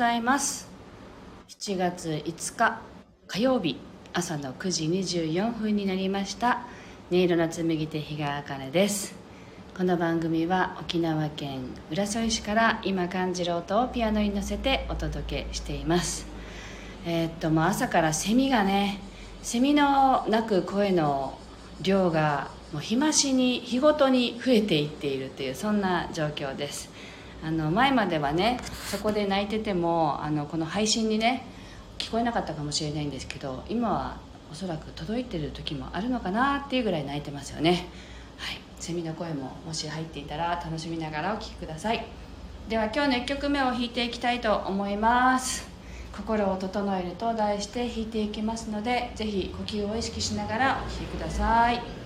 ございます。7月5日火曜日朝の9時24分になりました。音色の紡手日川茜です。この番組は沖縄県浦添市から今感じる音をピアノに乗せてお届けしています。えー、っともう朝からセミがねセミの鳴く声の量がもう日増しに日ごとに増えていっているというそんな状況です。あの前まではねそこで泣いててもあのこの配信にね聞こえなかったかもしれないんですけど今はおそらく届いてる時もあるのかなっていうぐらい泣いてますよね。はい。セミの声ももし入っていたら楽しみながらお聴きください。では今日の1曲目を弾いていきたいと思います。心を整えると題して弾いていきますのでぜひ呼吸を意識しながらお聴きください。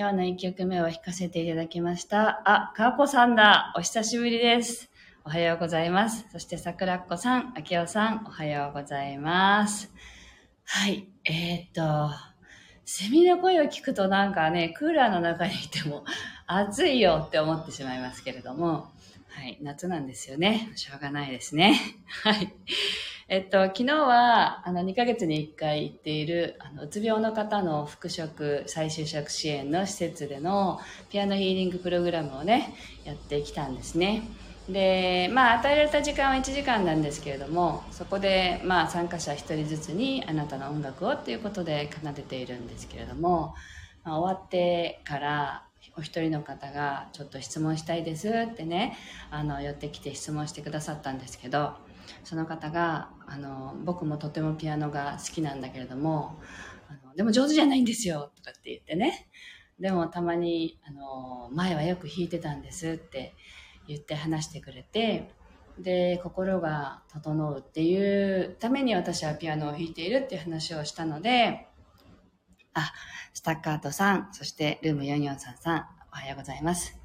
今日の1曲目を弾かせていただきました。あ、かーこさんだ。お久しぶりです。おはようございます。そして、さくらっこさん、あきおさん、おはようございます。はい。えー、っと、セミの声を聞くとなんかね、クーラーの中にいても暑いよって思ってしまいますけれども、はい、夏なんですよね。しょうがないですね。はい。えっと、昨日は、あの、2ヶ月に1回行っている、あの、うつ病の方の復職、再就職支援の施設でのピアノヒーリングプログラムをね、やってきたんですね。で、まあ、与えられた時間は1時間なんですけれども、そこで、まあ、参加者1人ずつに、あなたの音楽をっていうことで奏でているんですけれども、まあ、終わってから、お一人の方がちょっと質問したいですってねあの寄ってきて質問してくださったんですけどその方があの僕もとてもピアノが好きなんだけれどもあのでも上手じゃないんですよとかって言ってねでもたまにあの前はよく弾いてたんですって言って話してくれてで心が整うっていうために私はピアノを弾いているっていう話をしたのであ、スタッカートさん、そしてルーム4433さん、おはようございます。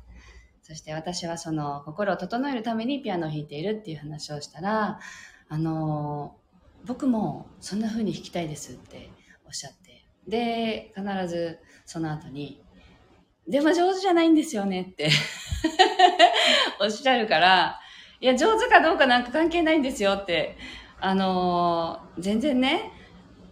そして私はその心を整えるためにピアノを弾いているっていう話をしたら、あの、僕もそんな風に弾きたいですっておっしゃって、で、必ずその後に、でも上手じゃないんですよねって。おっしゃるから、いや、上手かどうかなんか関係ないんですよって、あの全然ね、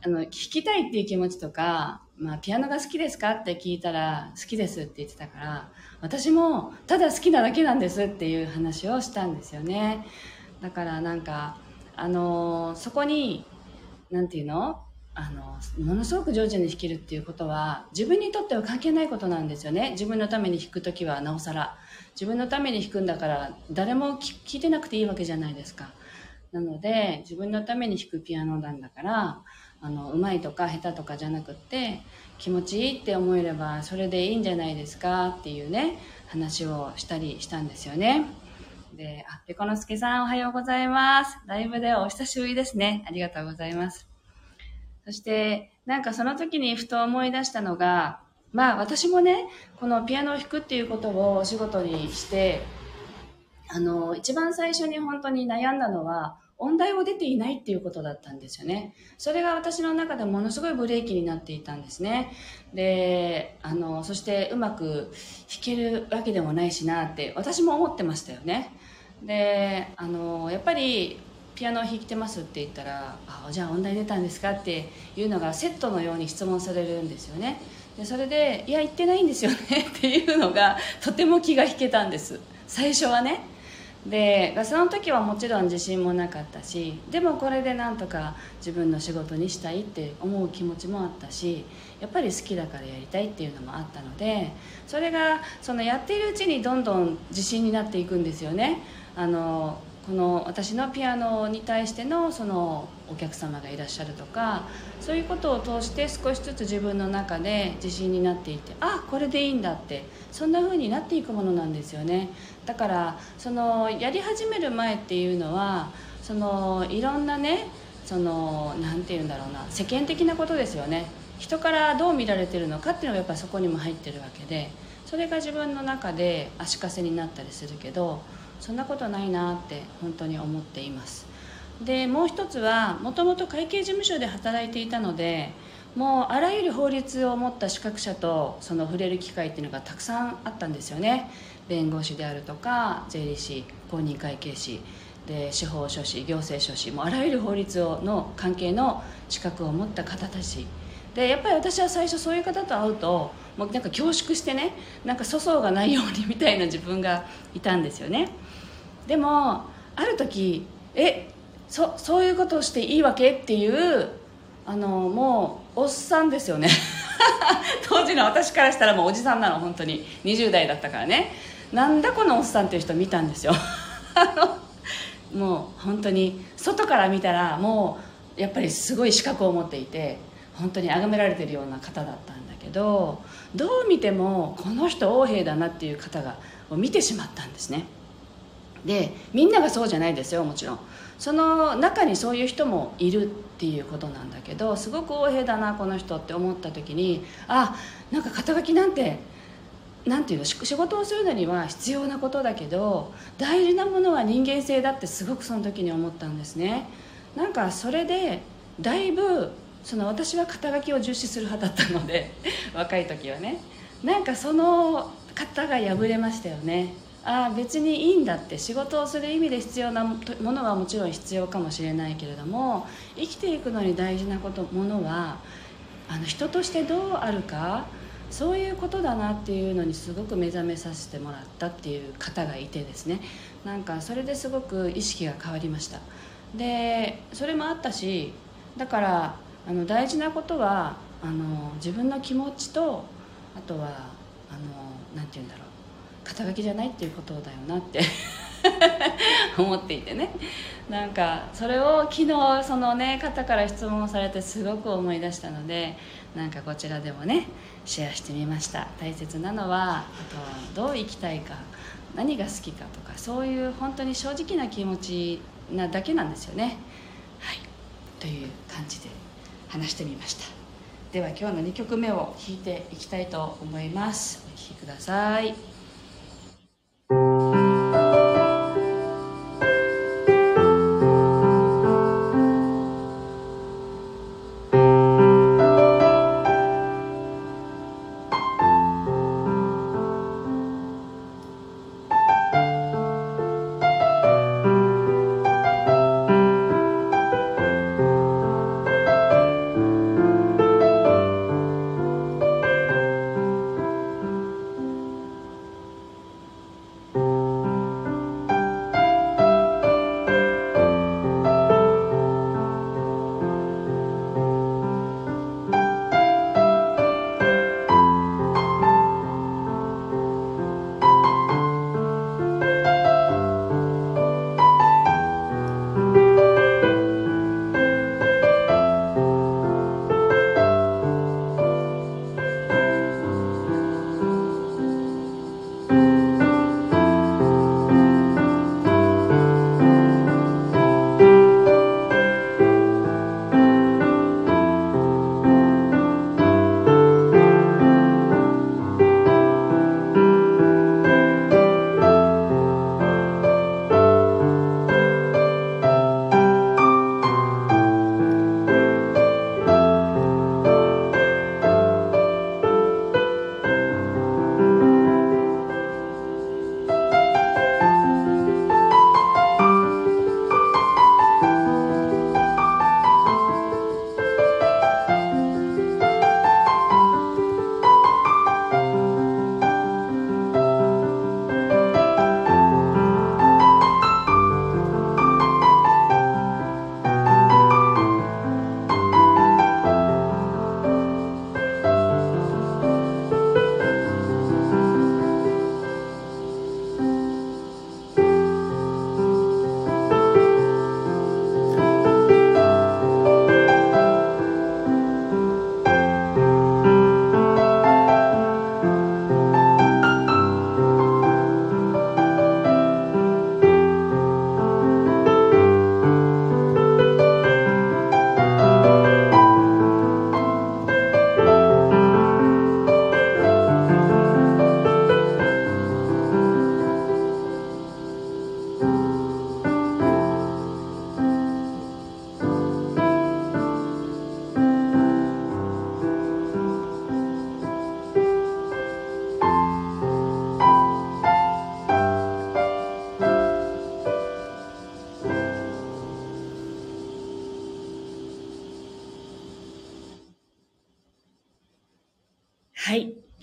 あの、弾きたいっていう気持ちとか、まあ、ピアノが好きですかって聞いたら、好きですって言ってたから、私もただ好きなだけなんですっていう話をしたんですよね。だからなんか、あのそこに、なんていうの？あの、ものすごく上手に弾けるっていうことは、自分にとっては関係ないことなんですよね。自分のために弾くときはなおさら。自分のために弾くんだから、誰も聞いてなくていいわけじゃないですか。なので、自分のために弾くピアノなんだから、あの、うまいとか下手とかじゃなくって、気持ちいいって思えれば、それでいいんじゃないですかっていうね、話をしたりしたんですよね。で、あ、ペコのすけさんおはようございます。ライブでお久しぶりですね。ありがとうございます。そして、なんかその時にふと思い出したのが、まあ私もね、このピアノを弾くっていうことをお仕事にして、あの、一番最初に本当に悩んだのは、音大を出ていないっていうことだったんですよね。それが私の中でものすごいブレーキになっていたんですね。で、あの、そしてうまく弾けるわけでもないしなって私も思ってましたよね。で、あの、やっぱりピアノを弾いてますって言ったら「あじゃあ音大出たんですか?」っていうのがセットのように質問されるんですよねでそれで「いや行ってないんですよね」っていうのがとても気が引けたんです最初はねでその時はもちろん自信もなかったしでもこれでなんとか自分の仕事にしたいって思う気持ちもあったしやっぱり好きだからやりたいっていうのもあったのでそれがそのやっているうちにどんどん自信になっていくんですよね。あのこの私のピアノに対してのそのお客様がいらっしゃるとかそういうことを通して少しずつ自分の中で自信になっていてあこれでいいんだってそんな風になっていくものなんですよね。だからそのやり始める前っていうのはそのいろんなねその何て言うんだろうな世間的なことですよね。人からどう見られてるのかっていうのがやっぱそこにも入ってるわけでそれが自分の中で足かせになったりするけどそんなことないなって本当に思っています。でもう一つはもともと会計事務所で働いていたのでもうあらゆる法律を持った資格者とその触れる機会っていうのがたくさんあったんですよね。弁護士であるとか税理士公認会計士で司法書士行政書士もあらゆる法律をの関係の資格を持った方たち。でやっぱり私は最初そういう方と会うともうなんか恐縮してねなんか粗相がないようにみたいな自分がいたんですよね。でもある時えそそういうことをしていいわけっていうあのもうおっさんですよね。当時の私からしたらもうおじさんなの本当に。20代だったからね。なんだこのおっさんっていう人見たんですよ。あのもう本当に外から見たらもうやっぱりすごい資格を持っていて本当に崇められてるような方だったんだけどどう見てもこの人横兵だなっていう方がを見てしまったんですね。でみんながそうじゃないですよもちろん。その中にそういう人もいるっていうことなんだけどすごく横柄だなこの人って思った時にあなんか肩書きなんてなんていうの仕事をするのには必要なことだけど大事なものは人間性だってすごくその時に思ったんですね。なんかそれでだいぶその私は肩書きを重視する派だったので若い時はね。なんかその方が破れましたよね。ああ別にいいんだって仕事をする意味で必要なものはもちろん必要かもしれないけれども生きていくのに大事なことものはあの人としてどうあるかそういうことだなっていうのにすごく目覚めさせてもらったっていう方がいてですね。なんかそれですごく意識が変わりました。でそれもあったしだからあの大事なことはあの自分の気持ちとあとはあのなて言うんだろう。肩書きじゃないっていうことだよなって 思っていてね。なんかそれを昨日そのね方から質問されてすごく思い出したのでなんかこちらでもねシェアしてみました。大切なのはあとはどう生きたいか何が好きかとかそういう本当に正直な気持ちなだけなんですよね。はい。という感じで話してみました。では今日の2曲目を弾いていきたいと思います。お聴きください。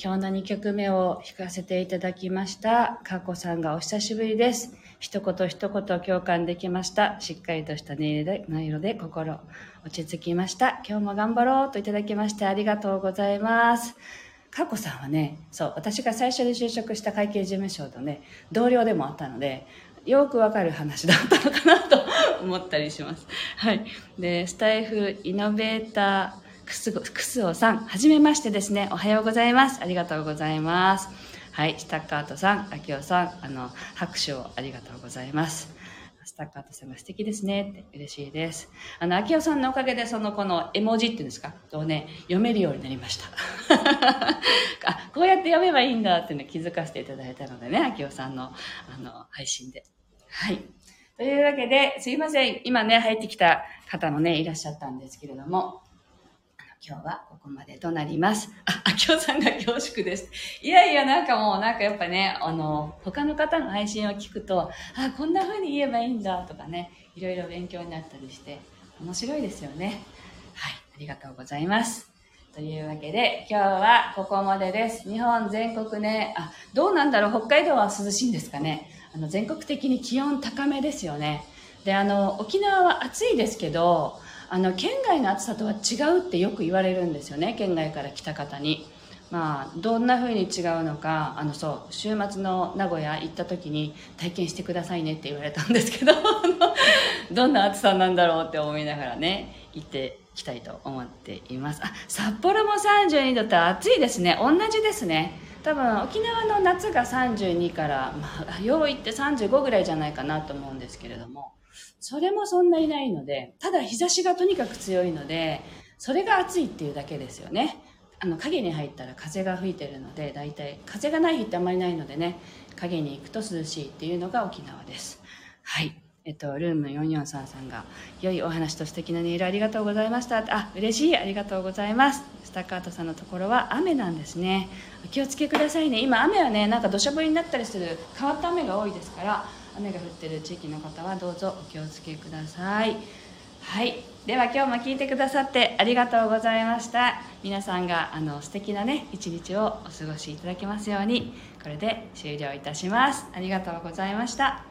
今日の2曲目を弾かせていただきました。かこさんがお久しぶりです。一言一言共感できました。しっかりとした音色で音色で心落ち着きました。今日も頑張ろうといただきましてありがとうございます。かこさんはね、そう、私が最初に就職した会計事務所とね、同僚でもあったので、よくわかる話だったのかなと思ったりします。はい。で、スタイフイノベーターくす、くすおさん、はじめましてですね。おはようございます。ありがとうございます。はい、スタッカートさん、あきおさん、あの、拍手をありがとうございます。スタッカートさんが素敵ですねって嬉しいです。あの、あきおさんのおかげで、その、この絵文字っていうんですか？をね、読めるようになりました。あ、こうやって読めばいいんだってね、気づかせていただいたのでね、あきおさんの、あの、配信で。はい。というわけで、すいません。今ね、入ってきた方もね、いらっしゃったんですけれども、今日はここまでとなります。あ、あきおさんが恐縮です。いやいや、なんかもう、なんかやっぱね、あの、他の方の配信を聞くと、あ、こんな風に言えばいいんだとかね、いろいろ勉強になったりして、面白いですよね。はい、ありがとうございます。というわけで、今日はここまでです。日本全国ね、あ、どうなんだろう、北海道は涼しいんですかね。あの、全国的に気温高めですよね。で、あの、沖縄は暑いですけど、あの県外の暑さとは違うってよく言われるんですよね県外から来た方に。まあ、どんな風に違うのかあのそう週末の名古屋行った時に体験してくださいねって言われたんですけど どんな暑さなんだろうって思いながらね行ってきたいと思っています。あ札幌も32度って暑いですね。同じですね。多分沖縄の夏が32から、まあ、よう言って35ぐらいじゃないかなと思うんですけれどもそれもそんないないので、ただ日差しがとにかく強いので、それが暑いっていうだけですよね。あの影に入ったら風が吹いてるので大体風がない日ってあんまりないのでね影に行くと涼しいっていうのが沖縄です。はい。えっと、ルーム443さんが、良いお話と素敵なネイルありがとうございました。あ、嬉しい。ありがとうございます。スタッカートさんのところは雨なんですね。お気をつけくださいね。今雨はね、なんか土砂降りになったりする変わった雨が多いですから、雨が降ってる地域の方はどうぞお気をつけください。はい。では今日も聞いてくださってありがとうございました。皆さんがあの素敵なね、一日をお過ごしいただけますように、これで終了いたします。ありがとうございました。